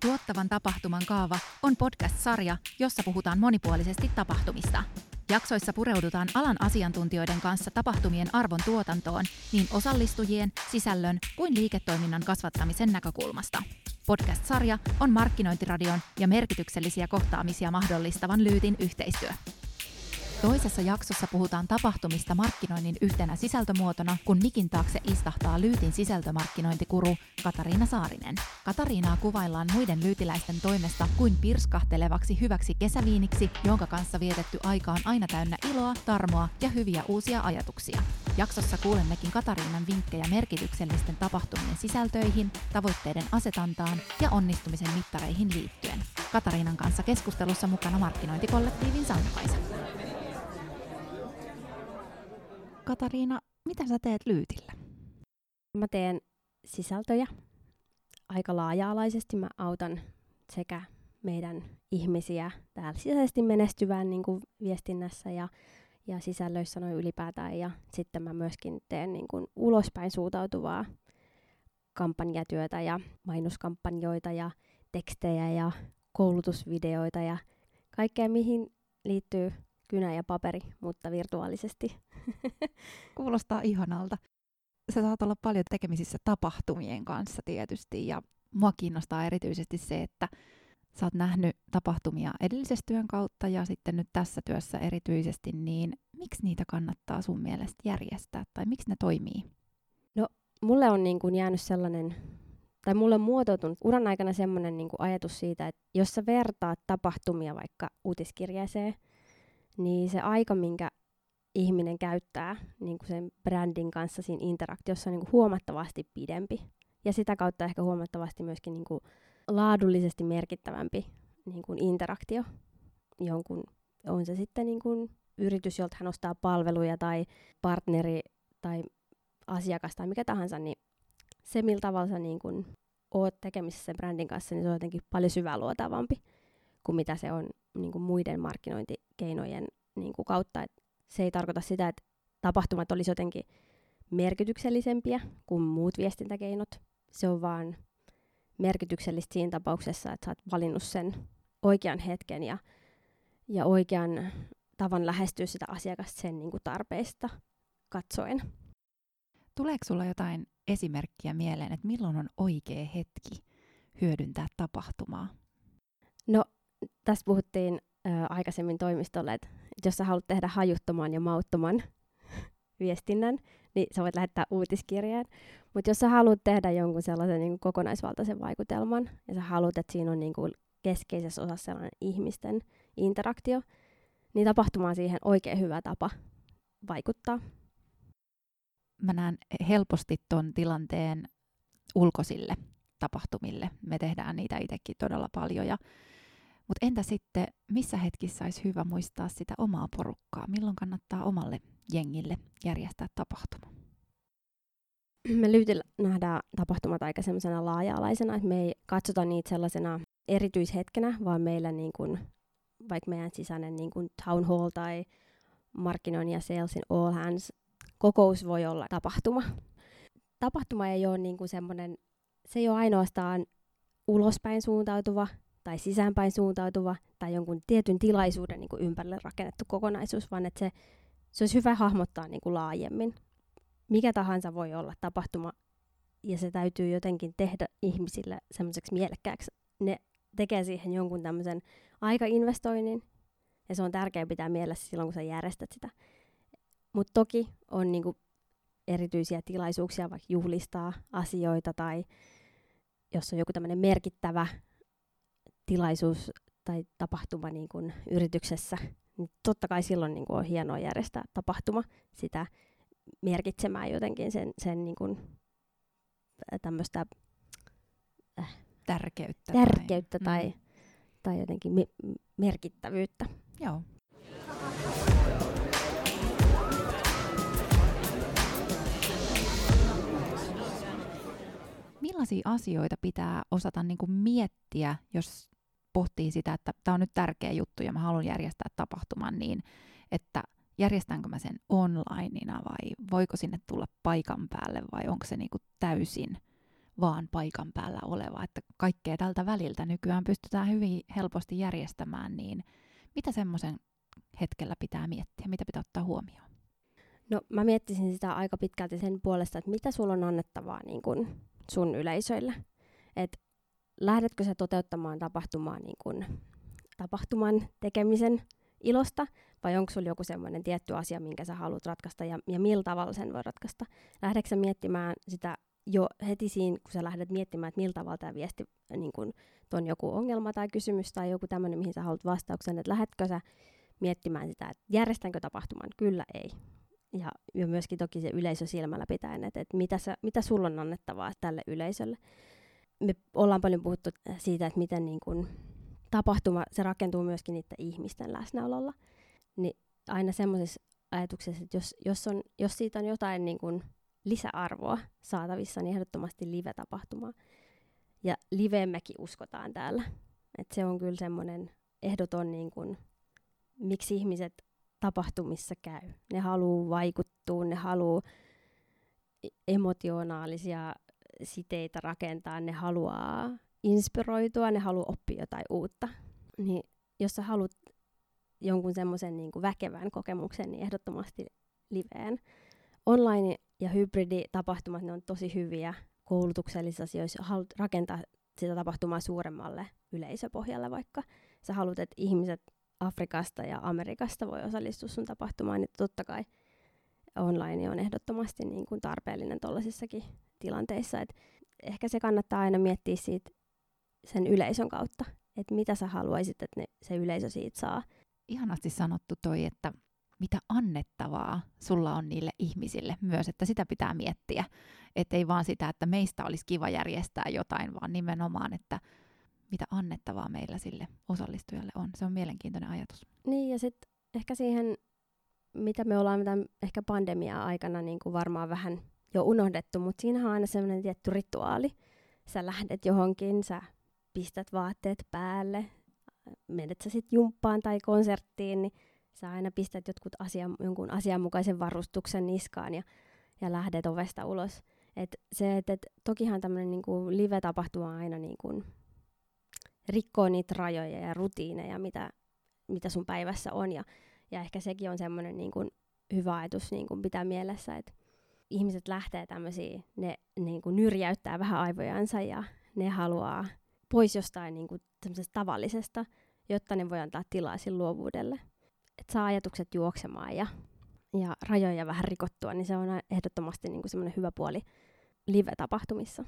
Tuottavan tapahtuman kaava on podcast-sarja, jossa puhutaan monipuolisesti tapahtumista. Jaksoissa pureudutaan alan asiantuntijoiden kanssa tapahtumien arvon tuotantoon niin osallistujien, sisällön kuin liiketoiminnan kasvattamisen näkökulmasta. Podcast-sarja on Markkinointiradion ja merkityksellisiä kohtaamisia mahdollistavan Lyytin yhteistyö. Toisessa jaksossa puhutaan tapahtumista markkinoinnin yhtenä sisältömuotona, kun mikin taakse istahtaa Lyytin sisältömarkkinointikuru Katariina Saarinen. Katariinaa kuvaillaan muiden lyytiläisten toimesta kuin pirskahtelevaksi hyväksi kesäviiniksi, jonka kanssa vietetty aika on aina täynnä iloa, tarmoa ja hyviä uusia ajatuksia. Jaksossa kuulemmekin Katariinan vinkkejä merkityksellisten tapahtumien sisältöihin, tavoitteiden asetantaan ja onnistumisen mittareihin liittyen. Katariinan kanssa keskustelussa mukana markkinointikollektiivin Sankaisa. Katariina, mitä sä teet Lyytillä? Mä teen sisältöjä aika laaja-alaisesti. Mä autan sekä meidän ihmisiä täällä sisäisesti menestyvään niin kuin viestinnässä ja, ja sisällöissä noin ylipäätään. Ja sitten mä myöskin teen niin kuin ulospäin suuntautuvaa kampanjatyötä ja mainoskampanjoita ja tekstejä ja koulutusvideoita ja kaikkea, mihin liittyy kynä ja paperi, mutta virtuaalisesti. Kuulostaa ihanalta. Sä saat olla paljon tekemisissä tapahtumien kanssa tietysti ja mua kiinnostaa erityisesti se, että sä oot nähnyt tapahtumia edellisessä työn kautta ja sitten nyt tässä työssä erityisesti, niin miksi niitä kannattaa sun mielestä järjestää tai miksi ne toimii? No, mulle on niin kuin jäänyt sellainen, tai mulle on muotoutunut uran aikana sellainen niin kuin ajatus siitä, että jos sä vertaat tapahtumia vaikka uutiskirjeeseen, niin se aika, minkä ihminen käyttää niin kuin sen brändin kanssa siinä interaktiossa on niin kuin huomattavasti pidempi. Ja sitä kautta ehkä huomattavasti myöskin niin kuin laadullisesti merkittävämpi niin kuin interaktio jonkun, on se sitten niin kuin yritys, jolta hän ostaa palveluja tai partneri tai asiakas tai mikä tahansa, niin se millä tavalla sä niin kuin oot tekemisissä sen brändin kanssa, niin se on jotenkin paljon syväluotavampi kuin mitä se on niin kuin muiden markkinointikeinojen niin kuin kautta. Et se ei tarkoita sitä, että tapahtumat olisi jotenkin merkityksellisempiä kuin muut viestintäkeinot. Se on vaan merkityksellistä siinä tapauksessa, että sä oot valinnut sen oikean hetken ja, ja oikean tavan lähestyä sitä asiakasta sen niin kuin tarpeista katsoen. Tuleeko sulla jotain esimerkkiä mieleen, että milloin on oikea hetki hyödyntää tapahtumaa? No, tässä puhuttiin ö, aikaisemmin toimistolle, että jos sä haluat tehdä hajuttoman ja mauttoman viestinnän, niin sä voit lähettää uutiskirjeen. Mutta jos sä haluat tehdä jonkun sellaisen niin kokonaisvaltaisen vaikutelman, ja sä haluat, että siinä on niin kuin keskeisessä osassa sellainen ihmisten interaktio, niin tapahtuma on siihen oikein hyvä tapa vaikuttaa. Mä näen helposti ton tilanteen ulkoisille tapahtumille. Me tehdään niitä itsekin todella paljon ja mutta entä sitten, missä hetkissä olisi hyvä muistaa sitä omaa porukkaa? Milloin kannattaa omalle jengille järjestää tapahtuma? Me Lyytillä nähdään tapahtumat aika semmoisena laaja-alaisena, että me ei katsota niitä sellaisena erityishetkenä, vaan meillä niin kuin, vaikka meidän sisäinen niin kuin town hall tai markkinoinnin ja salesin all hands kokous voi olla tapahtuma. Tapahtuma ei ole niin kuin semmoinen, se ei ole ainoastaan ulospäin suuntautuva tai sisäänpäin suuntautuva tai jonkun tietyn tilaisuuden niin kuin ympärille rakennettu kokonaisuus, vaan että se, se olisi hyvä hahmottaa niin kuin laajemmin. Mikä tahansa voi olla tapahtuma, ja se täytyy jotenkin tehdä ihmisille semmoiseksi mielekkääksi. Ne tekee siihen jonkun tämmöisen aikainvestoinnin, ja se on tärkeää pitää mielessä silloin, kun sä järjestät sitä. Mutta toki on niinku erityisiä tilaisuuksia, vaikka juhlistaa asioita tai jos on joku tämmöinen merkittävä tilaisuus tai tapahtuma niin kuin yrityksessä, niin totta kai silloin niin kuin on hienoa järjestää tapahtuma sitä merkitsemään jotenkin sen, sen niin kuin, tämmöistä äh, tärkeyttä, tärkeyttä tai, tai, mm. tai jotenkin me- merkittävyyttä. Joo. Millaisia asioita pitää osata niin kuin miettiä, jos pohtii sitä, että tämä on nyt tärkeä juttu ja mä haluan järjestää tapahtuman niin, että järjestänkö mä sen onlineina vai voiko sinne tulla paikan päälle vai onko se niinku täysin vaan paikan päällä oleva, että kaikkea tältä väliltä nykyään pystytään hyvin helposti järjestämään, niin mitä semmoisen hetkellä pitää miettiä, mitä pitää ottaa huomioon? No mä miettisin sitä aika pitkälti sen puolesta, että mitä sulla on annettavaa niin kun sun yleisöille. Et lähdetkö sä toteuttamaan tapahtumaa niin kun tapahtuman tekemisen ilosta, vai onko sulla joku semmoinen tietty asia, minkä sä haluat ratkaista, ja, ja millä tavalla sen voi ratkaista. Lähdetkö sä miettimään sitä jo heti siinä, kun sä lähdet miettimään, että millä tavalla tämä viesti niin kun, on joku ongelma tai kysymys tai joku tämmöinen, mihin sä haluat vastauksen, että lähdetkö sä miettimään sitä, että järjestänkö tapahtuman, kyllä ei. Ja, ja myöskin toki se yleisö silmällä pitäen, että, että mitä, sä, mitä sulla on annettavaa tälle yleisölle. Me ollaan paljon puhuttu siitä, että miten niin kun, tapahtuma, se rakentuu myöskin niiden ihmisten läsnäololla. Niin aina semmoisessa ajatuksessa, että jos, jos, on, jos siitä on jotain niin kun, lisäarvoa saatavissa, niin ehdottomasti live-tapahtuma. Ja liveemmekin uskotaan täällä. Et se on kyllä semmoinen ehdoton, niin kun, miksi ihmiset tapahtumissa käy. Ne haluaa vaikuttua, ne haluaa emotionaalisia siteitä rakentaa, ne haluaa inspiroitua, ne haluaa oppia jotain uutta. Niin jos sä haluat jonkun semmoisen niin väkevän kokemuksen, niin ehdottomasti liveen. Online ja hybriditapahtumat, ne on tosi hyviä koulutuksellisissa asioissa. Haluat rakentaa sitä tapahtumaa suuremmalle yleisöpohjalle vaikka. Sä haluat, että ihmiset Afrikasta ja Amerikasta voi osallistua sun tapahtumaan, niin totta kai online on ehdottomasti niin kuin tarpeellinen tuollaisissakin tilanteissa. Et ehkä se kannattaa aina miettiä siitä sen yleisön kautta, että mitä sä haluaisit, että ne, se yleisö siitä saa. Ihanasti sanottu toi, että mitä annettavaa sulla on niille ihmisille myös, että sitä pitää miettiä. Että ei vaan sitä, että meistä olisi kiva järjestää jotain, vaan nimenomaan, että mitä annettavaa meillä sille osallistujalle on. Se on mielenkiintoinen ajatus. Niin, ja sitten ehkä siihen, mitä me ollaan tämän ehkä pandemia-aikana niin kuin varmaan vähän jo unohdettu, mutta siinä on aina semmoinen tietty rituaali. Sä lähdet johonkin, sä pistät vaatteet päälle, menet sä sitten jumppaan tai konserttiin, niin sä aina pistät jotkut asia, jonkun asianmukaisen varustuksen niskaan ja, ja lähdet ovesta ulos. Et se, et, et, tokihan tämmöinen niinku live-tapahtuma aina niinku rikkoo niitä rajoja ja rutiineja, mitä, mitä sun päivässä on. Ja, ja ehkä sekin on semmoinen niinku hyvä ajatus niinku pitää mielessä, että ihmiset lähtee tämmöisiin, ne niinku nyrjäyttää vähän aivojansa ja ne haluaa pois jostain niinku tavallisesta, jotta ne voi antaa tilaa sille luovuudelle että saa ajatukset juoksemaan ja, ja rajoja vähän rikottua, niin se on ehdottomasti niin kuin semmoinen hyvä puoli live-tapahtumissa.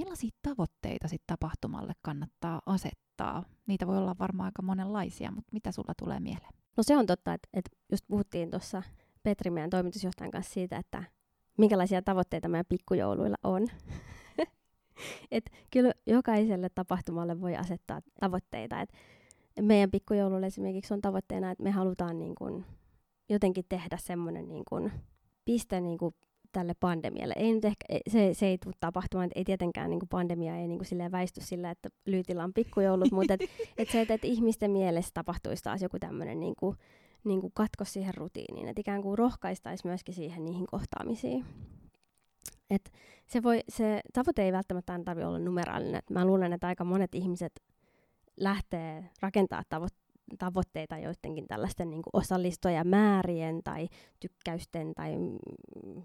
Millaisia tavoitteita sit tapahtumalle kannattaa asettaa? Niitä voi olla varmaan aika monenlaisia, mutta mitä sulla tulee mieleen? No se on totta, että, että just puhuttiin tuossa Petri meidän toimitusjohtajan kanssa siitä, että minkälaisia tavoitteita meidän pikkujouluilla on. Et kyllä jokaiselle tapahtumalle voi asettaa tavoitteita. Et meidän pikkujoululle esimerkiksi on tavoitteena, että me halutaan niin kun jotenkin tehdä semmoinen niin kun piste niin kun tälle pandemialle. Ei nyt ehkä, se, se ei tule tapahtumaan, että ei tietenkään niin pandemia ei niin silleen väisty sillä, että Lyytillä on pikkujoulut, mutta et, et se, että et ihmisten mielessä tapahtuisi taas joku tämmöinen niin niin kuin katko siihen rutiiniin, että ikään kuin rohkaistaisi myöskin siihen niihin kohtaamisiin. Et se, voi, se tavoite ei välttämättä aina tarvitse olla numeraalinen. Et mä luulen, että aika monet ihmiset lähtee rakentaa tavo- tavoitteita joidenkin tällaisten niin kuin osallistujamäärien tai tykkäysten tai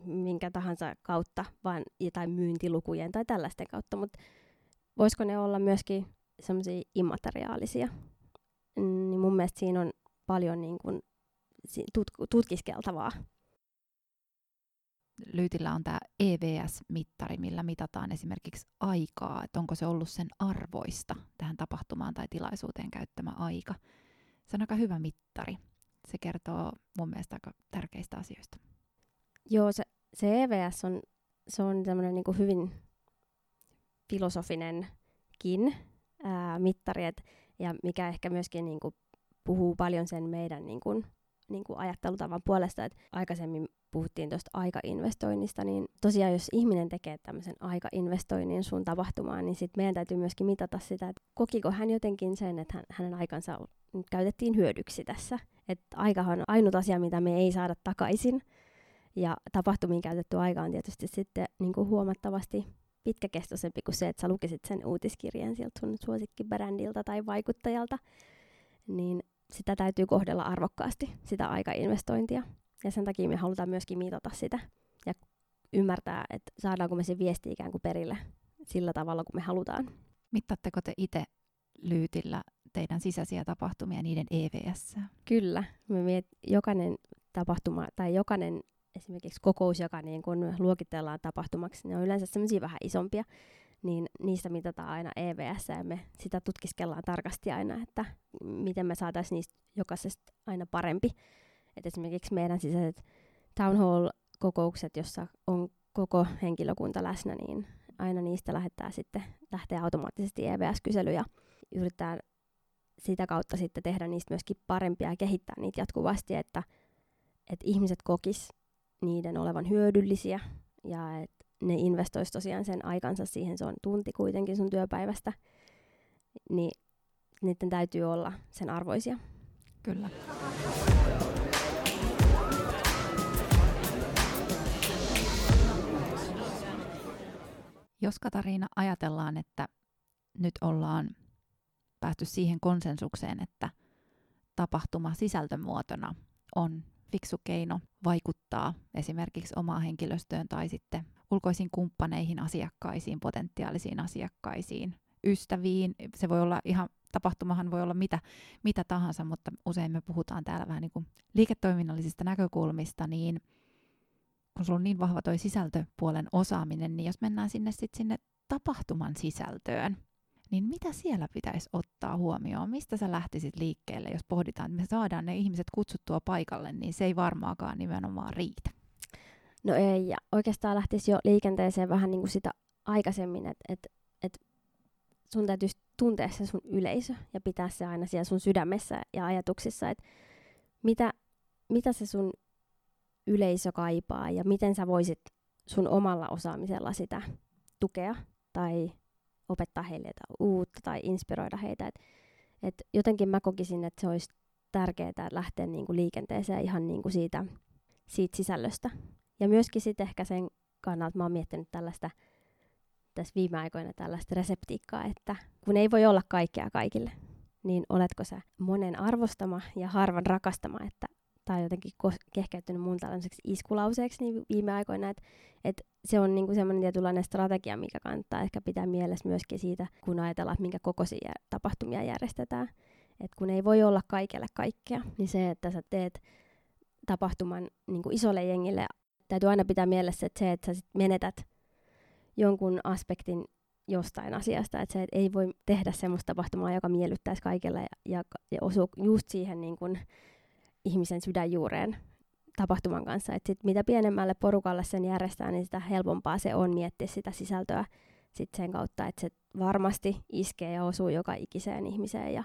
minkä tahansa kautta, vaan, tai myyntilukujen tai tällaisten kautta, mutta voisiko ne olla myöskin semmoisia immateriaalisia? Niin mun mielestä siinä on paljon niin kuin tut- tutkiskeltavaa. Lyytillä on tämä EVS-mittari, millä mitataan esimerkiksi aikaa, että onko se ollut sen arvoista tähän tapahtumaan tai tilaisuuteen käyttämä aika. Se on aika hyvä mittari. Se kertoo mun mielestä aika tärkeistä asioista. Joo, se, se EVS on, se on tämmöinen niin hyvin filosofinenkin ää, mittari, et, ja mikä ehkä myöskin niin kuin puhuu paljon sen meidän niin kuin, niin kuin ajattelutavan puolesta, että aikaisemmin puhuttiin tuosta aikainvestoinnista, niin tosiaan jos ihminen tekee tämmöisen aikainvestoinnin sun tapahtumaan, niin sitten meidän täytyy myöskin mitata sitä, että kokiko hän jotenkin sen, että hän, hänen aikansa käytettiin hyödyksi tässä. Että aikahan on ainut asia, mitä me ei saada takaisin. Ja tapahtumiin käytetty aika on tietysti sitten niin kuin huomattavasti pitkäkestoisempi kuin se, että sä lukisit sen uutiskirjeen sieltä sun suosikkibrändiltä tai vaikuttajalta. Niin sitä täytyy kohdella arvokkaasti, sitä aikainvestointia. Ja sen takia me halutaan myöskin mitata sitä ja ymmärtää, että saadaanko me se viesti ikään kuin perille sillä tavalla, kuin me halutaan. Mittatteko te itse Lyytillä teidän sisäisiä tapahtumia niiden EVS? Kyllä. Me miet, jokainen tapahtuma tai jokainen esimerkiksi kokous, joka niin kun luokitellaan tapahtumaksi, ne on yleensä semmoisia vähän isompia, niin niistä mitataan aina EVS ja me sitä tutkiskellaan tarkasti aina, että miten me saataisiin niistä jokaisesta aina parempi. Et esimerkiksi meidän sisäiset town hall-kokoukset, jossa on koko henkilökunta läsnä, niin aina niistä lähettää sitten, lähtee automaattisesti EVS-kysely ja yritetään sitä kautta sitten tehdä niistä myöskin parempia ja kehittää niitä jatkuvasti, että, että ihmiset kokis niiden olevan hyödyllisiä ja että ne investoisi tosiaan sen aikansa siihen, se on tunti kuitenkin sun työpäivästä, niin niiden täytyy olla sen arvoisia. Kyllä. Jos Katariina ajatellaan, että nyt ollaan päästy siihen konsensukseen, että tapahtuma sisältömuotona on fiksu keino vaikuttaa esimerkiksi omaan henkilöstöön tai sitten ulkoisiin kumppaneihin, asiakkaisiin, potentiaalisiin asiakkaisiin, ystäviin. Se voi olla ihan, tapahtumahan voi olla mitä, mitä tahansa, mutta usein me puhutaan täällä vähän niin kuin liiketoiminnallisista näkökulmista, niin kun sulla on niin vahva toi sisältöpuolen osaaminen, niin jos mennään sinne sitten sinne tapahtuman sisältöön, niin mitä siellä pitäisi ottaa huomioon? Mistä sä lähtisit liikkeelle, jos pohditaan, että me saadaan ne ihmiset kutsuttua paikalle, niin se ei varmaakaan nimenomaan riitä. No ei, ja oikeastaan lähtisi jo liikenteeseen vähän niin kuin sitä aikaisemmin, että et, et sun täytyisi tuntea se sun yleisö ja pitää se aina siellä sun sydämessä ja ajatuksissa, että mitä, mitä se sun yleisö kaipaa ja miten sä voisit sun omalla osaamisella sitä tukea tai opettaa heille jotain uutta tai inspiroida heitä. Et, et jotenkin mä kokisin, että se olisi tärkeää lähteä niinku liikenteeseen ihan niinku siitä, siitä sisällöstä. Ja myöskin sitten ehkä sen kannalta mä oon miettinyt tällaista tässä viime aikoina tällaista reseptiikkaa, että kun ei voi olla kaikkea kaikille, niin oletko sä monen arvostama ja harvan rakastama, että tai jotenkin kehkeytynyt mun tällaiseksi iskulauseeksi niin viime aikoina, että et se on niinku semmoinen tietynlainen strategia, mikä kannattaa ehkä pitää mielessä myöskin siitä, kun ajatellaan, minkä kokoisia tapahtumia järjestetään. Et kun ei voi olla kaikille kaikkea, niin se, että sä teet tapahtuman niinku isolle jengille, täytyy aina pitää mielessä, että se, että sä sit menetät jonkun aspektin jostain asiasta, että se et ei voi tehdä semmoista tapahtumaa, joka miellyttäisi kaikille ja, ja, ja osuu just siihen niin kun ihmisen sydänjuureen tapahtuman kanssa. Et sit mitä pienemmälle porukalle sen järjestää, niin sitä helpompaa se on miettiä sitä sisältöä sit sen kautta, että se varmasti iskee ja osuu joka ikiseen ihmiseen ja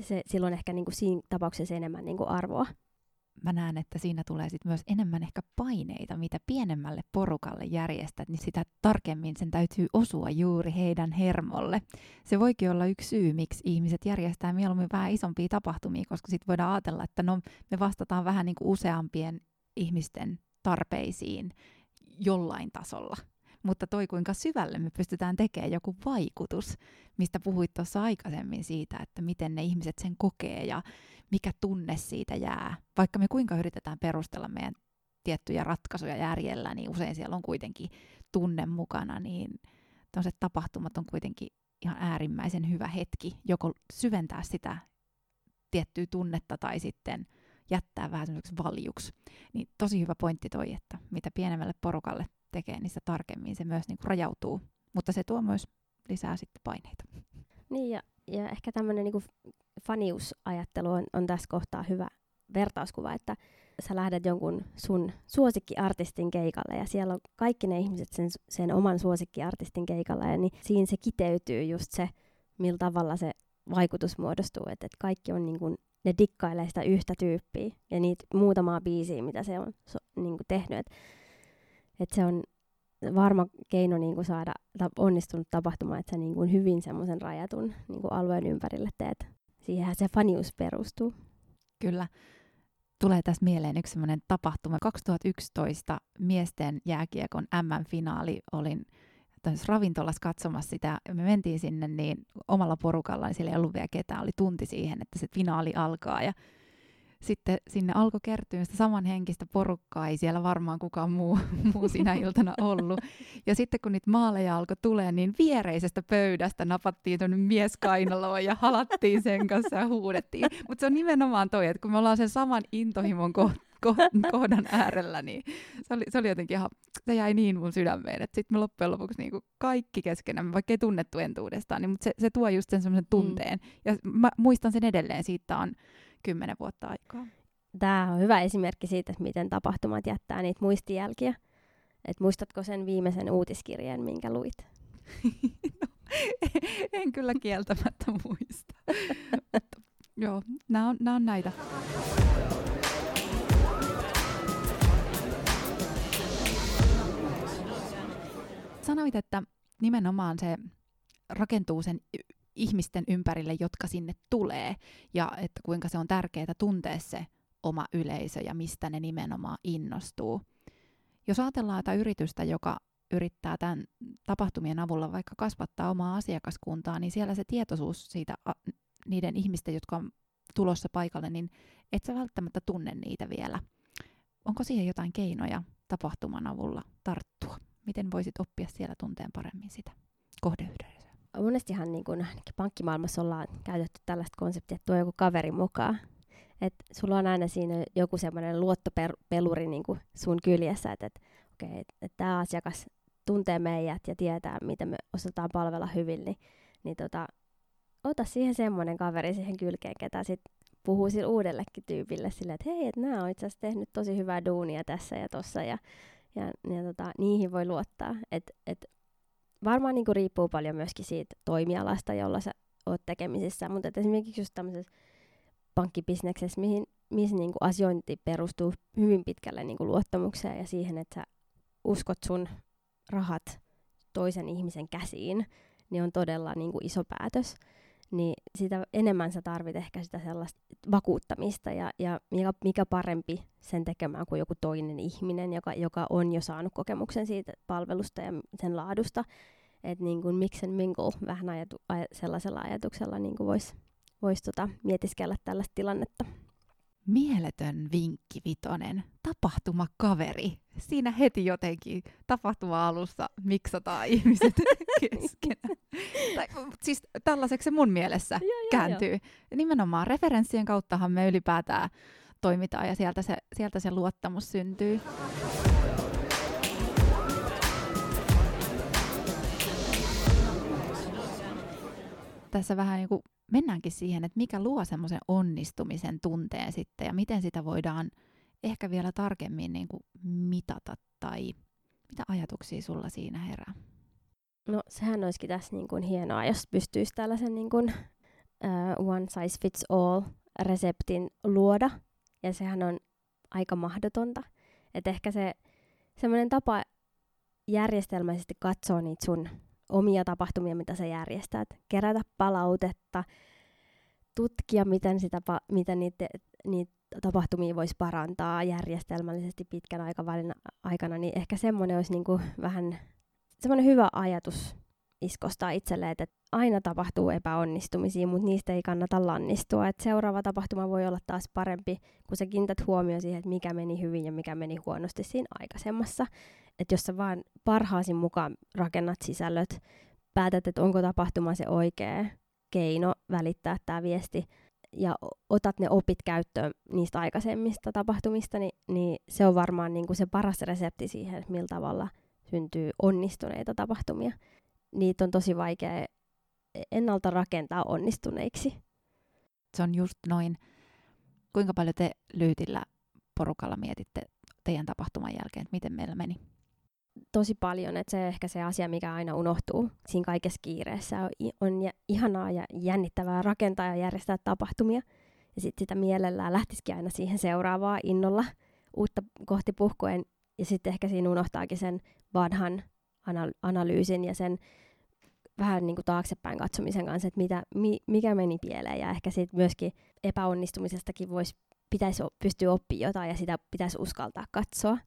se, silloin ehkä niinku siinä tapauksessa enemmän niinku arvoa mä näen, että siinä tulee sit myös enemmän ehkä paineita, mitä pienemmälle porukalle järjestät, niin sitä tarkemmin sen täytyy osua juuri heidän hermolle. Se voikin olla yksi syy, miksi ihmiset järjestää mieluummin vähän isompia tapahtumia, koska sitten voidaan ajatella, että no, me vastataan vähän niin kuin useampien ihmisten tarpeisiin jollain tasolla. Mutta toi kuinka syvälle me pystytään tekemään joku vaikutus, mistä puhuit tuossa aikaisemmin siitä, että miten ne ihmiset sen kokee ja mikä tunne siitä jää. Vaikka me kuinka yritetään perustella meidän tiettyjä ratkaisuja järjellä, niin usein siellä on kuitenkin tunne mukana, niin tämmöiset tapahtumat on kuitenkin ihan äärimmäisen hyvä hetki, joko syventää sitä tiettyä tunnetta tai sitten jättää vähän semmoiseksi valjuksi. Niin tosi hyvä pointti toi, että mitä pienemmälle porukalle tekee, niin sitä tarkemmin se myös niinku rajautuu. Mutta se tuo myös lisää sitten paineita. Niin ja, ja ehkä tämmöinen niinku faniusajattelu on, on tässä kohtaa hyvä vertauskuva, että sä lähdet jonkun sun suosikkiartistin keikalle ja siellä on kaikki ne ihmiset sen, sen oman suosikkiartistin keikalla ja niin siinä se kiteytyy just se, millä tavalla se vaikutus muodostuu, että, että kaikki on niin kuin, ne dikkailee sitä yhtä tyyppiä ja niitä muutamaa biisiä, mitä se on so, niin kuin tehnyt, että, että se on varma keino niin kuin saada ta- onnistunut tapahtuma, että sä niin kuin hyvin semmoisen rajatun niin kuin alueen ympärille teet siihenhän se fanius perustuu. Kyllä. Tulee tässä mieleen yksi sellainen tapahtuma. 2011 miesten jääkiekon M-finaali olin ravintolassa katsomassa sitä. Me mentiin sinne niin omalla porukalla, niin siellä ei ollut vielä ketään. Oli tunti siihen, että se finaali alkaa. Ja sitten sinne alkoi kertyä sitä samanhenkistä porukkaa, ei siellä varmaan kukaan muu, muu sinä iltana ollut. Ja sitten kun niitä maaleja alkoi tulee, niin viereisestä pöydästä napattiin tuonne mieskainaloon ja halattiin sen kanssa ja huudettiin. Mutta se on nimenomaan toi, että kun me ollaan sen saman intohimon kohta, kohdan äärellä, niin se oli, se oli jotenkin ihan, se jäi niin mun sydämeen, että sitten me loppujen lopuksi niin kuin kaikki keskenään, vaikka ei tunnettu entuudestaan, niin, mutta se, se tuo just sen semmoisen mm. tunteen. Mm. Ja mä muistan sen edelleen, siitä on kymmenen vuotta aikaa. Tämä on hyvä esimerkki siitä, että miten tapahtumat jättää niitä muistijälkiä. Et muistatko sen viimeisen uutiskirjeen, minkä luit? no, en kyllä kieltämättä muista. Joo, nämä on, on näitä. Sanoit, että nimenomaan se rakentuu sen ihmisten ympärille, jotka sinne tulee, ja että kuinka se on tärkeää tuntea se oma yleisö ja mistä ne nimenomaan innostuu. Jos ajatellaan jotain yritystä, joka yrittää tämän tapahtumien avulla vaikka kasvattaa omaa asiakaskuntaa, niin siellä se tietoisuus siitä niiden ihmisten, jotka on tulossa paikalle, niin et sä välttämättä tunne niitä vielä. Onko siihen jotain keinoja tapahtuman avulla tarttua? Miten voisit oppia siellä tunteen paremmin sitä kohdeyhdessä? Monestihan niin kun, pankkimaailmassa ollaan käytetty tällaista konseptia, että tuo joku kaveri mukaan. Et sulla on aina siinä joku semmoinen luottopeluri niin sun kyljessä, että et, okay, et, tämä asiakas tuntee meidät ja tietää, miten me osataan palvella hyvin, niin, niin tota, ota siihen semmoinen kaveri siihen kylkeen, ketä sit puhuu sille uudellekin tyypille sille, että hei, että nämä on itse asiassa tehnyt tosi hyvää duunia tässä ja tossa ja, ja, ja tota, niihin voi luottaa. Et, et varmaan niin kuin riippuu paljon myöskin siitä toimialasta, jolla sä oot tekemisissä, mutta esimerkiksi just tämmöisessä pankkibisneksessä, mihin, missä niin kuin asiointi perustuu hyvin pitkälle niin kuin luottamukseen ja siihen, että sä uskot sun rahat toisen ihmisen käsiin, niin on todella niin kuin iso päätös. Niin sitä enemmän sä tarvit ehkä sitä sellaista vakuuttamista ja, ja mikä, mikä parempi sen tekemään kuin joku toinen ihminen, joka, joka on jo saanut kokemuksen siitä palvelusta ja sen laadusta. Että niin kuin mix and mingle vähän ajatu, aj, sellaisella ajatuksella niin voisi vois tota, mietiskellä tällaista tilannetta. Mieletön vinkki vitonen. Tapahtumakaveri. Siinä heti jotenkin tapahtuma-alussa miksataan ihmiset keskenään. tai, siis tällaiseksi se mun mielessä joo, joo, kääntyy. Joo. Nimenomaan referenssien kauttahan me ylipäätään toimitaan ja sieltä se, sieltä se luottamus syntyy. Tässä vähän niin kuin mennäänkin siihen, että mikä luo semmoisen onnistumisen tunteen sitten ja miten sitä voidaan ehkä vielä tarkemmin niin kuin mitata tai mitä ajatuksia sulla siinä herää? No sehän olisikin tässä niin kuin hienoa, jos pystyisi tällaisen niin kuin, uh, one size fits all reseptin luoda. Ja sehän on aika mahdotonta. Että ehkä se semmoinen tapa järjestelmällisesti katsoa niitä sun omia tapahtumia, mitä sä järjestät, kerätä palautetta, tutkia, miten, sitä, miten niitä, niitä tapahtumia voisi parantaa järjestelmällisesti pitkän aikavälin aikana, niin ehkä semmoinen olisi niin vähän semmoinen hyvä ajatus iskostaa itselleen, että aina tapahtuu epäonnistumisia, mutta niistä ei kannata lannistua. Et seuraava tapahtuma voi olla taas parempi, kun sä kiinnität huomioon siihen, että mikä meni hyvin ja mikä meni huonosti siinä aikaisemmassa. Että jos sä vaan parhaasin mukaan rakennat sisällöt, päätät, että onko tapahtuma se oikea keino välittää tämä viesti, ja otat ne opit käyttöön niistä aikaisemmista tapahtumista, niin, niin se on varmaan niin kuin se paras resepti siihen, että millä tavalla syntyy onnistuneita tapahtumia. Niitä on tosi vaikea ennalta rakentaa onnistuneiksi. Se on just noin. Kuinka paljon te Lyytillä porukalla mietitte teidän tapahtuman jälkeen, että miten meillä meni? Tosi paljon, että se ehkä se asia, mikä aina unohtuu siinä kaikessa kiireessä, on, on ihanaa ja jännittävää rakentaa ja järjestää tapahtumia. Ja sitten sitä mielellään lähtisikin aina siihen seuraavaa innolla uutta kohti puhkuen. Ja sitten ehkä siinä unohtaakin sen vanhan analyysin ja sen vähän niin kuin taaksepäin katsomisen kanssa, että mitä, mi, mikä meni pieleen ja ehkä siitä myöskin epäonnistumisestakin voisi, pitäisi pystyä oppimaan jotain ja sitä pitäisi uskaltaa katsoa.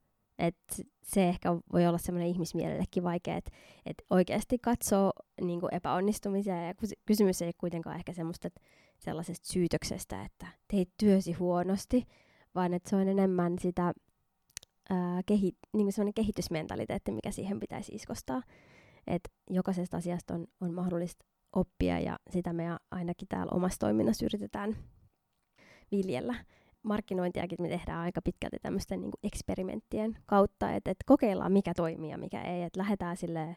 Et se ehkä voi olla semmoinen ihmismielellekin vaikea, että et oikeasti katsoo niin epäonnistumisia ja kysymys ei ole kuitenkaan ehkä semmoista että sellaisesta syytöksestä, että teit työsi huonosti, vaan että se on enemmän sitä ää, kehi, niin kuin kehitysmentaliteetti, mikä siihen pitäisi iskostaa. Että jokaisesta asiasta on, on mahdollista oppia ja sitä me ainakin täällä omassa toiminnassa yritetään viljellä. Markkinointiakin me tehdään aika pitkälti tämmöisten niin eksperimenttien kautta, että et kokeillaan mikä toimii ja mikä ei, että lähdetään sille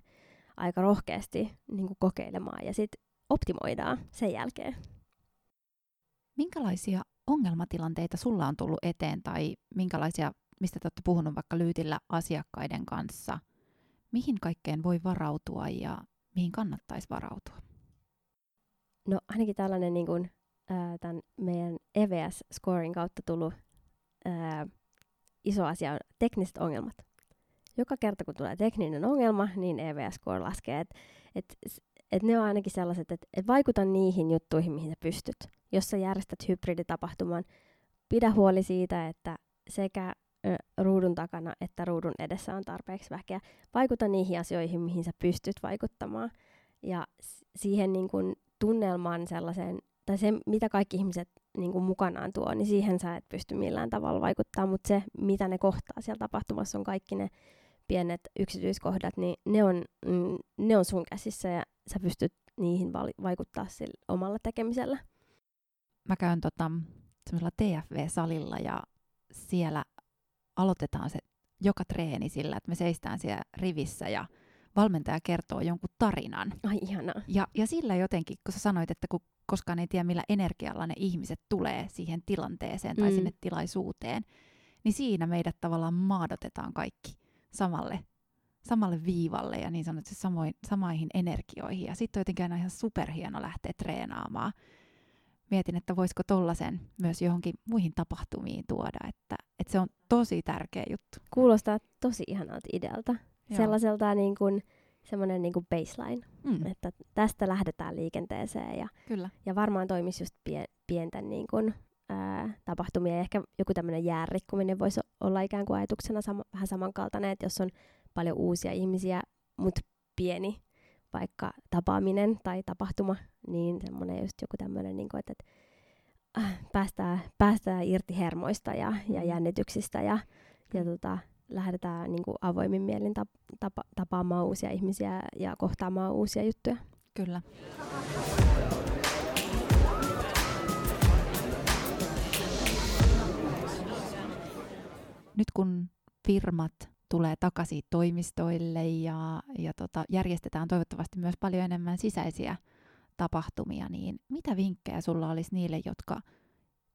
aika rohkeasti niin kuin kokeilemaan ja sitten optimoidaan sen jälkeen. Minkälaisia ongelmatilanteita sulla on tullut eteen tai minkälaisia, mistä te olette puhunut vaikka Lyytillä asiakkaiden kanssa? Mihin kaikkeen voi varautua ja mihin kannattaisi varautua? No ainakin tällainen niin kuin, äh, tämän meidän EVS-scoring kautta tullut äh, iso asia on tekniset ongelmat. Joka kerta kun tulee tekninen ongelma, niin EVS-score laskee. Et, et, et ne on ainakin sellaiset, että et vaikuta niihin juttuihin, mihin sä pystyt. Jos sä järjestät hybriditapahtuman, pidä huoli siitä, että sekä ruudun takana että ruudun edessä on tarpeeksi väkeä. Vaikuta niihin asioihin, mihin sä pystyt vaikuttamaan. Ja siihen niin kun, tunnelmaan sellaiseen, tai se, mitä kaikki ihmiset niin kun, mukanaan tuo, niin siihen sä et pysty millään tavalla vaikuttaa. Mutta se, mitä ne kohtaa siellä tapahtumassa, on kaikki ne pienet yksityiskohdat, niin ne on, mm, ne on sun käsissä ja sä pystyt niihin vaikuttaa sillä omalla tekemisellä. Mä käyn tota, semmoisella TFV-salilla ja siellä aloitetaan se joka treeni sillä, että me seistään siellä rivissä ja valmentaja kertoo jonkun tarinan. Ai ihanaa. Ja, ja sillä jotenkin, kun sä sanoit, että kun koskaan ei tiedä, millä energialla ne ihmiset tulee siihen tilanteeseen tai mm. sinne tilaisuuteen, niin siinä meidät tavallaan maadotetaan kaikki samalle, samalle viivalle ja niin sanotusti samoin, samaihin energioihin. Ja sitten on jotenkin aina ihan superhieno lähteä treenaamaan. Mietin, että voisiko tollasen myös johonkin muihin tapahtumiin tuoda, että, että se on tosi tärkeä juttu. Kuulostaa tosi ihanalta idealta. Joo. Sellaiselta niin kuin, semmoinen niin kuin baseline, mm. että tästä lähdetään liikenteeseen ja, Kyllä. ja varmaan toimisi just pien, pienten niin kuin, ää, tapahtumia. Ja ehkä joku tämmöinen jäärikkuminen voisi olla ikään kuin ajatuksena sama, vähän samankaltainen, että jos on paljon uusia ihmisiä, mutta pieni vaikka tapaaminen tai tapahtuma, niin semmoinen just joku tämmöinen, niin kuin, että, että äh, päästään, päästään irti hermoista ja, ja mm. jännityksistä ja, ja tota, lähdetään niin kuin avoimin mielin tap, tapa, tapaamaan uusia ihmisiä ja kohtaamaan uusia juttuja. Kyllä. nyt kun firmat tulee takaisin toimistoille ja, ja tota, järjestetään toivottavasti myös paljon enemmän sisäisiä tapahtumia, niin mitä vinkkejä sulla olisi niille, jotka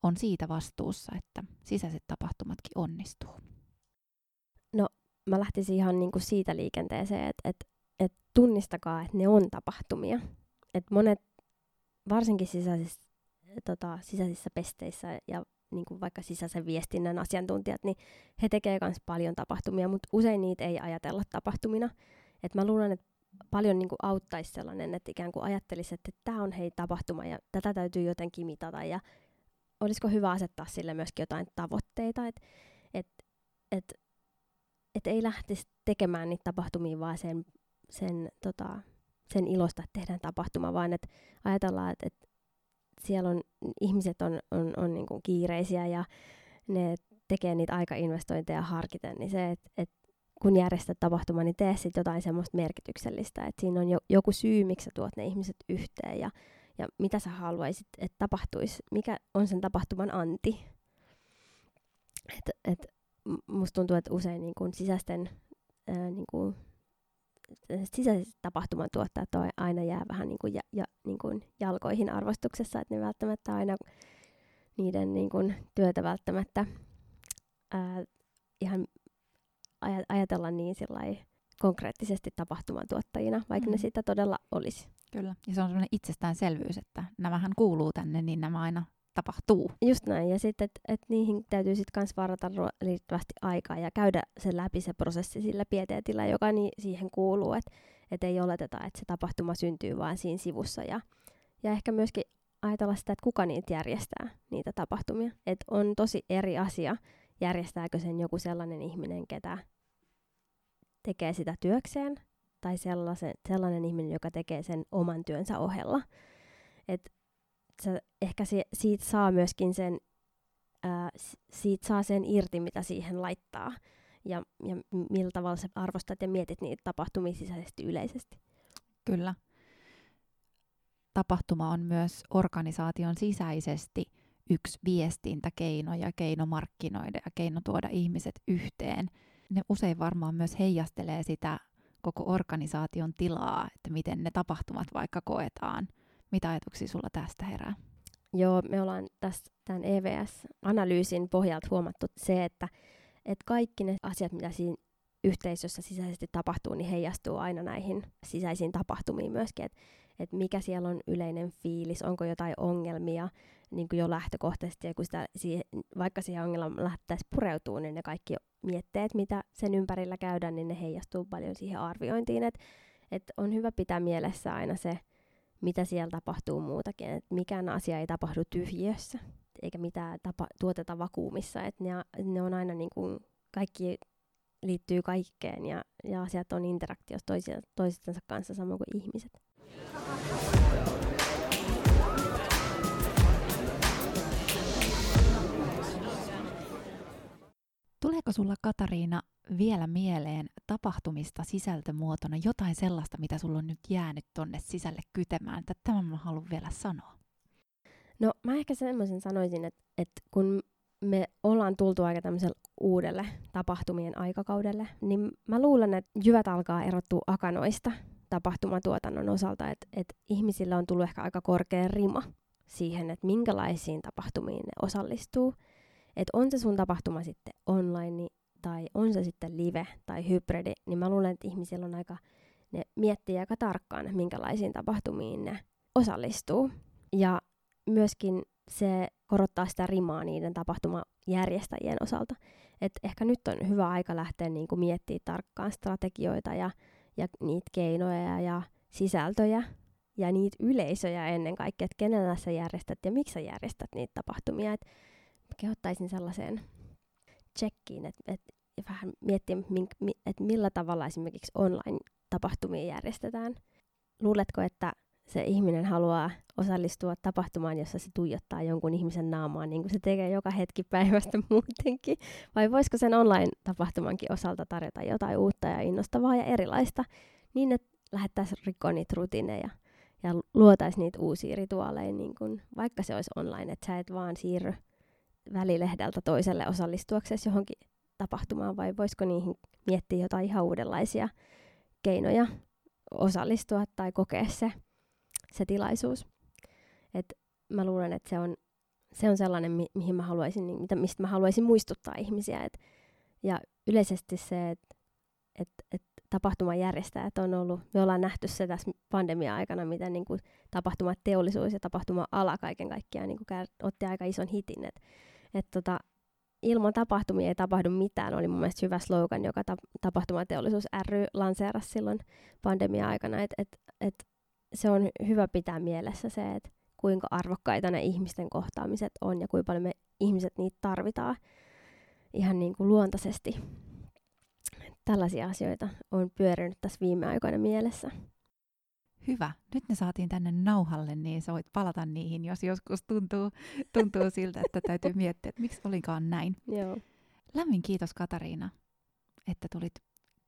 on siitä vastuussa, että sisäiset tapahtumatkin onnistuu? No mä lähtisin ihan niinku siitä liikenteeseen, että et, et tunnistakaa, että ne on tapahtumia. Et monet, varsinkin sisäisissä, tota, sisäisissä pesteissä ja niin kuin vaikka sisäisen viestinnän asiantuntijat, niin he tekevät myös paljon tapahtumia, mutta usein niitä ei ajatella tapahtumina. Et mä luulen, että paljon niin kuin auttaisi sellainen, että ikään kuin ajattelisi, että tämä on hei tapahtuma ja tätä täytyy jotenkin mitata ja olisiko hyvä asettaa sille myöskin jotain tavoitteita, että et, et, et ei lähtisi tekemään niitä tapahtumia vaan sen, sen, tota, sen ilosta, että tehdään tapahtuma, vaan että ajatellaan, että, että siellä on, ihmiset on, on, on niin kuin kiireisiä ja ne tekee niitä aikainvestointeja harkiten, niin se, että et kun järjestät tapahtuma, niin tee sitten jotain semmoista merkityksellistä, että siinä on jo, joku syy, miksi sä tuot ne ihmiset yhteen ja, ja mitä sä haluaisit, että tapahtuisi, mikä on sen tapahtuman anti. Et, et, musta tuntuu, että usein niin kun sisäisten ää, niin kun sisäiset tapahtumantuottajat on aina jää vähän niin kuin, ja, ja, niin kuin jalkoihin arvostuksessa, että ne välttämättä aina niiden niin kuin työtä välttämättä ää, ihan aj- ajatella niin konkreettisesti tapahtumantuottajina, vaikka mm. ne sitä todella olisi. Kyllä, ja se on sellainen itsestäänselvyys, että nämähän kuuluu tänne, niin nämä aina tapahtuu. Just näin, ja sitten, että et niihin täytyy sitten myös varata riittävästi aikaa ja käydä se läpi se prosessi sillä pieteetillä, joka ni- siihen kuuluu, että et ei oleteta, että se tapahtuma syntyy vain siinä sivussa. Ja, ja ehkä myöskin ajatella sitä, että kuka niitä järjestää, niitä tapahtumia. Että on tosi eri asia, järjestääkö sen joku sellainen ihminen, ketä tekee sitä työkseen, tai sellaisen, sellainen ihminen, joka tekee sen oman työnsä ohella. Et sä ehkä se, siitä saa myöskin sen, ää, siitä saa sen irti, mitä siihen laittaa, ja, ja millä tavalla sä arvostat ja mietit niitä tapahtumia sisäisesti yleisesti. Kyllä. Tapahtuma on myös organisaation sisäisesti yksi viestintäkeino ja keino markkinoida ja keino tuoda ihmiset yhteen. Ne usein varmaan myös heijastelee sitä koko organisaation tilaa, että miten ne tapahtumat vaikka koetaan. Mitä ajatuksia sulla tästä herää? Joo, me ollaan tässä tämän EVS-analyysin pohjalta huomattu se, että, että kaikki ne asiat, mitä siinä yhteisössä sisäisesti tapahtuu, niin heijastuu aina näihin sisäisiin tapahtumiin myöskin, että että mikä siellä on yleinen fiilis, onko jotain ongelmia niin kuin jo lähtökohtaisesti, ja kun sitä, vaikka siihen ongelmaan lähdettäisiin pureutuu, niin ne kaikki mietteet, mitä sen ympärillä käydään, niin ne heijastuu paljon siihen arviointiin, että et on hyvä pitää mielessä aina se, mitä siellä tapahtuu muutakin, että mikään asia ei tapahdu tyhjiössä, eikä mitään tapa, tuoteta vakuumissa, että ne, ne on aina niin kuin, kaikki liittyy kaikkeen ja, ja asiat on interaktiossa toistensa kanssa samoin kuin ihmiset. Tuleeko sulla Katariina vielä mieleen tapahtumista sisältömuotona jotain sellaista, mitä sulla on nyt jäänyt tonne sisälle kytemään, tämän mä haluan vielä sanoa? No mä ehkä semmoisen sanoisin, että, että kun me ollaan tultu aika tämmöiselle uudelle tapahtumien aikakaudelle, niin mä luulen, että jyvät alkaa erottua akanoista tapahtumatuotannon osalta, että, että ihmisillä on tullut ehkä aika korkea rima siihen, että minkälaisiin tapahtumiin ne osallistuu. Että on se sun tapahtuma sitten online tai on se sitten live tai hybridi, niin mä luulen, että ihmisillä on aika, ne miettii aika tarkkaan, että minkälaisiin tapahtumiin ne osallistuu. Ja myöskin se korottaa sitä rimaa niiden tapahtumajärjestäjien osalta. Et ehkä nyt on hyvä aika lähteä niin kuin miettimään tarkkaan strategioita ja ja niitä keinoja ja sisältöjä ja niitä yleisöjä ennen kaikkea, että kenellä sä järjestät ja miksi sä järjestät niitä tapahtumia. Et kehottaisin sellaiseen checkiin, että et, vähän miettiä, että millä tavalla esimerkiksi online-tapahtumia järjestetään. Luuletko, että se ihminen haluaa osallistua tapahtumaan, jossa se tuijottaa jonkun ihmisen naamaan, niin kuin se tekee joka hetki päivästä muutenkin? Vai voisiko sen online-tapahtumankin osalta tarjota jotain uutta ja innostavaa ja erilaista, niin että lähettäisiin rikkoa niitä rutiineja ja luotaisiin niitä uusia rituaaleja, niin kuin, vaikka se olisi online, että sä et vaan siirry välilehdeltä toiselle osallistuaksesi johonkin tapahtumaan, vai voisiko niihin miettiä jotain ihan uudenlaisia keinoja osallistua tai kokea se se tilaisuus. Et mä luulen, että se on, se on sellainen, mi- mihin mä haluaisin, niin, mitä, mistä mä haluaisin muistuttaa ihmisiä. Et, ja yleisesti se, että et, et tapahtumajärjestäjät on ollut, me ollaan nähty se tässä pandemia-aikana, miten niin kuin tapahtumateollisuus ja tapahtuma-ala kaiken kaikkiaan niin kuin otti aika ison hitin. Et, et tota, ilman tapahtumia ei tapahdu mitään, oli mun mielestä hyvä slogan, joka ta- tapahtumateollisuus ry lanseerasi silloin pandemia-aikana, että et, et se on hyvä pitää mielessä se, että kuinka arvokkaita ne ihmisten kohtaamiset on ja kuinka paljon me ihmiset niitä tarvitaan ihan niin kuin luontaisesti. Tällaisia asioita on pyörinyt tässä viime aikoina mielessä. Hyvä. Nyt ne saatiin tänne nauhalle, niin sä voit palata niihin, jos joskus tuntuu, tuntuu siltä, että täytyy miettiä, että miksi olikaan näin. Joo. Lämmin kiitos Katariina, että tulit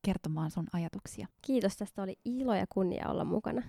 kertomaan sun ajatuksia. Kiitos, tästä oli ilo ja kunnia olla mukana.